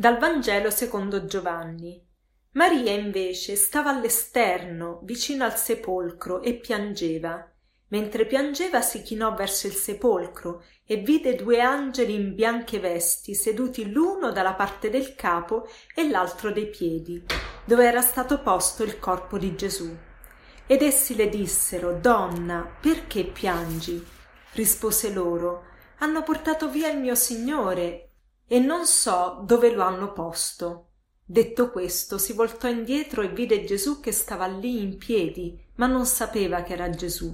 Dal Vangelo secondo Giovanni. Maria invece stava all'esterno, vicino al sepolcro, e piangeva. Mentre piangeva si chinò verso il sepolcro e vide due angeli in bianche vesti, seduti l'uno dalla parte del capo e l'altro dei piedi, dove era stato posto il corpo di Gesù. Ed essi le dissero, Donna, perché piangi? Rispose loro, Hanno portato via il mio Signore e non so dove lo hanno posto. Detto questo, si voltò indietro e vide Gesù che stava lì in piedi, ma non sapeva che era Gesù.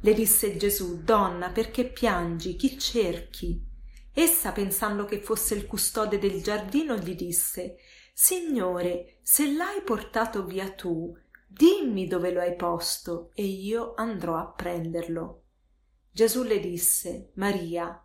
Le disse Gesù, Donna, perché piangi? Chi cerchi? Essa, pensando che fosse il custode del giardino, gli disse, Signore, se l'hai portato via tu, dimmi dove lo hai posto e io andrò a prenderlo. Gesù le disse, Maria.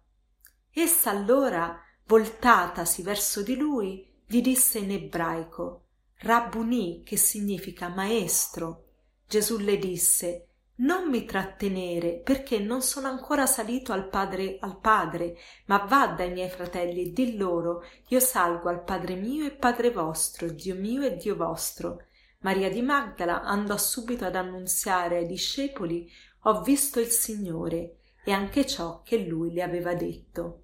Essa allora voltatasi verso di lui, gli disse in ebraico Rabbuni, che significa maestro. Gesù le disse non mi trattenere, perché non sono ancora salito al padre, al padre, ma va dai miei fratelli e di loro, io salgo al Padre mio e Padre vostro, Dio mio e Dio vostro. Maria di Magdala andò subito ad annunziare ai discepoli, ho visto il Signore, e anche ciò che lui le aveva detto.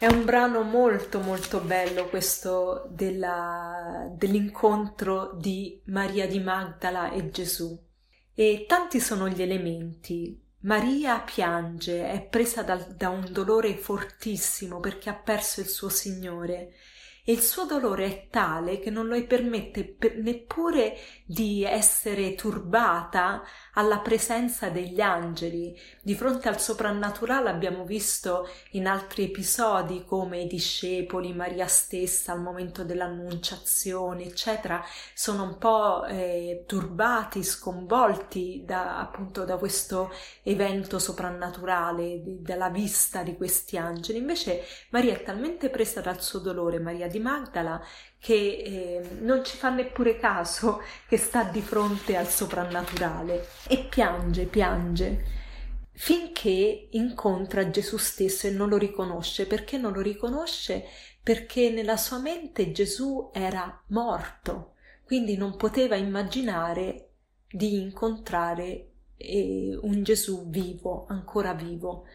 È un brano molto molto bello questo della, dell'incontro di Maria di Magdala e Gesù. E tanti sono gli elementi. Maria piange, è presa da, da un dolore fortissimo perché ha perso il suo Signore e il suo dolore è tale che non le permette per neppure di essere turbata alla presenza degli angeli. Di fronte al soprannaturale abbiamo visto in altri episodi come i discepoli, Maria stessa al momento dell'annunciazione, eccetera, sono un po' eh, turbati, sconvolti da, appunto da questo evento soprannaturale, di, dalla vista di questi angeli. Invece Maria è talmente presa dal suo dolore, Maria di Magdala, che eh, non ci fa neppure caso che sta di fronte al soprannaturale e piange, piange, finché incontra Gesù stesso e non lo riconosce. Perché non lo riconosce? Perché nella sua mente Gesù era morto, quindi non poteva immaginare di incontrare eh, un Gesù vivo, ancora vivo.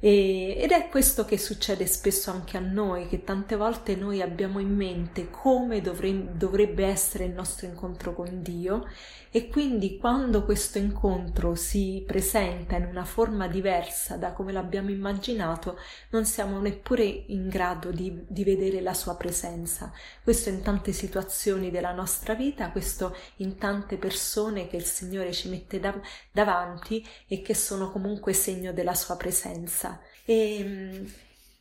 E, ed è questo che succede spesso anche a noi, che tante volte noi abbiamo in mente come dovre, dovrebbe essere il nostro incontro con Dio e quindi quando questo incontro si presenta in una forma diversa da come l'abbiamo immaginato, non siamo neppure in grado di, di vedere la sua presenza. Questo in tante situazioni della nostra vita, questo in tante persone che il Signore ci mette da, davanti e che sono comunque segno della sua presenza. E,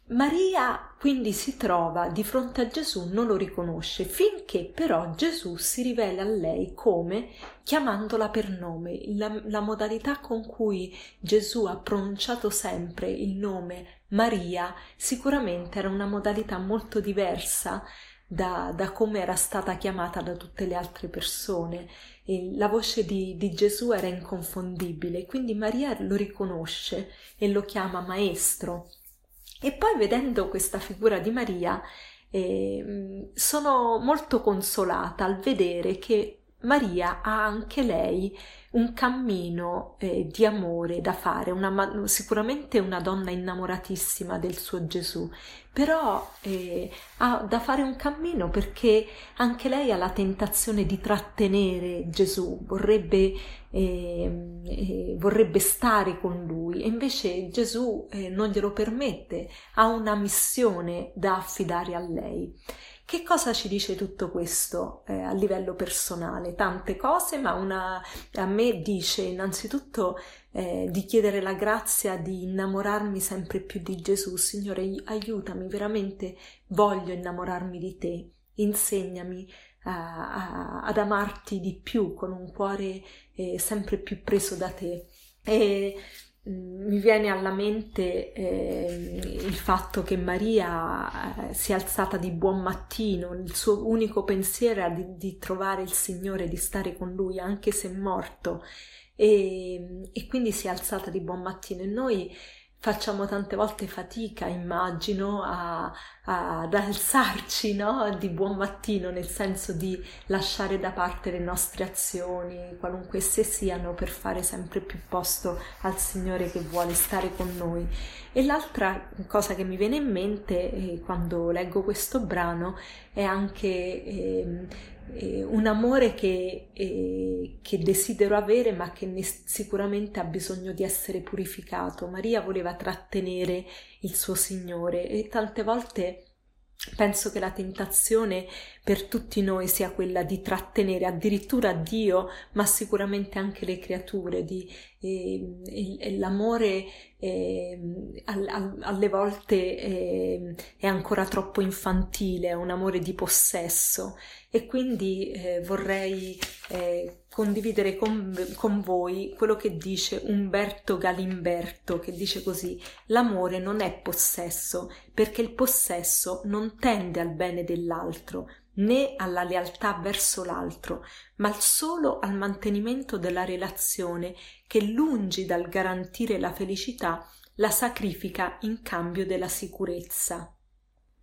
Maria quindi si trova di fronte a Gesù, non lo riconosce, finché però Gesù si rivela a lei come chiamandola per nome. La, la, modalità con cui Gesù ha pronunciato sempre il nome Maria sicuramente era una modalità molto diversa da, da come era stata chiamata da tutte le altre persone. E la voce di, di Gesù era inconfondibile, quindi Maria lo riconosce e lo chiama maestro e poi vedendo questa figura di Maria eh, sono molto consolata al vedere che Maria ha anche lei un cammino eh, di amore da fare, una, sicuramente una donna innamoratissima del suo Gesù, però eh, ha da fare un cammino perché anche lei ha la tentazione di trattenere Gesù, vorrebbe, eh, eh vorrebbe stare con lui e invece Gesù eh, non glielo permette, ha una missione da affidare a lei. Che cosa ci dice tutto questo eh, a livello personale? Tante cose, ma una, a me dice innanzitutto eh, di chiedere la grazia di innamorarmi sempre più di Gesù. Signore, aiutami, veramente voglio innamorarmi di te. Insegnami a, a, ad amarti di più con un cuore eh, sempre più preso da te. E mi viene alla mente eh, il fatto che Maria eh, si è alzata di buon mattino, il suo unico pensiero era di, di trovare il Signore, di stare con Lui, anche se morto, e, e quindi si è alzata di buon mattino. E noi facciamo tante volte fatica, immagino, a, ad alzarci no? di buon mattino, nel senso di lasciare da parte le nostre azioni, qualunque esse siano, per fare sempre più posto al Signore che vuole stare con noi. E l'altra cosa che mi viene in mente eh, quando leggo questo brano è anche eh, eh, un amore che, eh, che, desidero avere ma che ne, sicuramente ha bisogno di essere purificato. Maria voleva trattenere il suo Signore. E tante volte Penso che la tentazione per tutti noi sia quella di trattenere addirittura Dio, ma sicuramente anche le creature, di, eh, l'amore eh, alle volte eh, è ancora troppo infantile, è un amore di possesso. E quindi eh, vorrei eh, condividere con, con, voi quello che dice Umberto Galimberto, che dice così, l'amore non è possesso, perché il possesso non tende al bene dell'altro, né alla lealtà verso l'altro, ma solo al mantenimento della relazione che, lungi dal garantire la felicità, la sacrifica in cambio della sicurezza.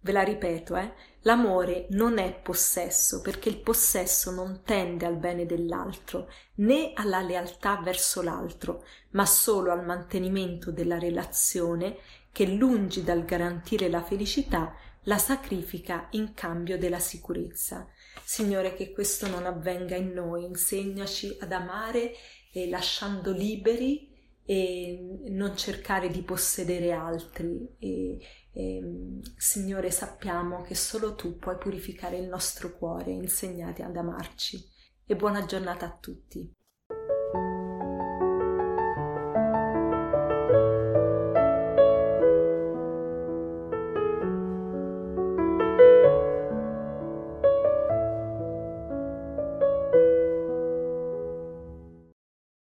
Ve la ripeto, eh? L'amore non è possesso, perché il possesso non tende al bene dell'altro, né alla lealtà verso l'altro, ma solo al mantenimento della relazione che, lungi dal garantire la felicità, la sacrifica in cambio della sicurezza. Signore, che questo non avvenga in noi, insegnaci ad amare e lasciando liberi e non cercare di possedere altri e, e, ehm, Signore, sappiamo che solo tu puoi purificare il nostro cuore insegnare ad amarci. E buona giornata a tutti.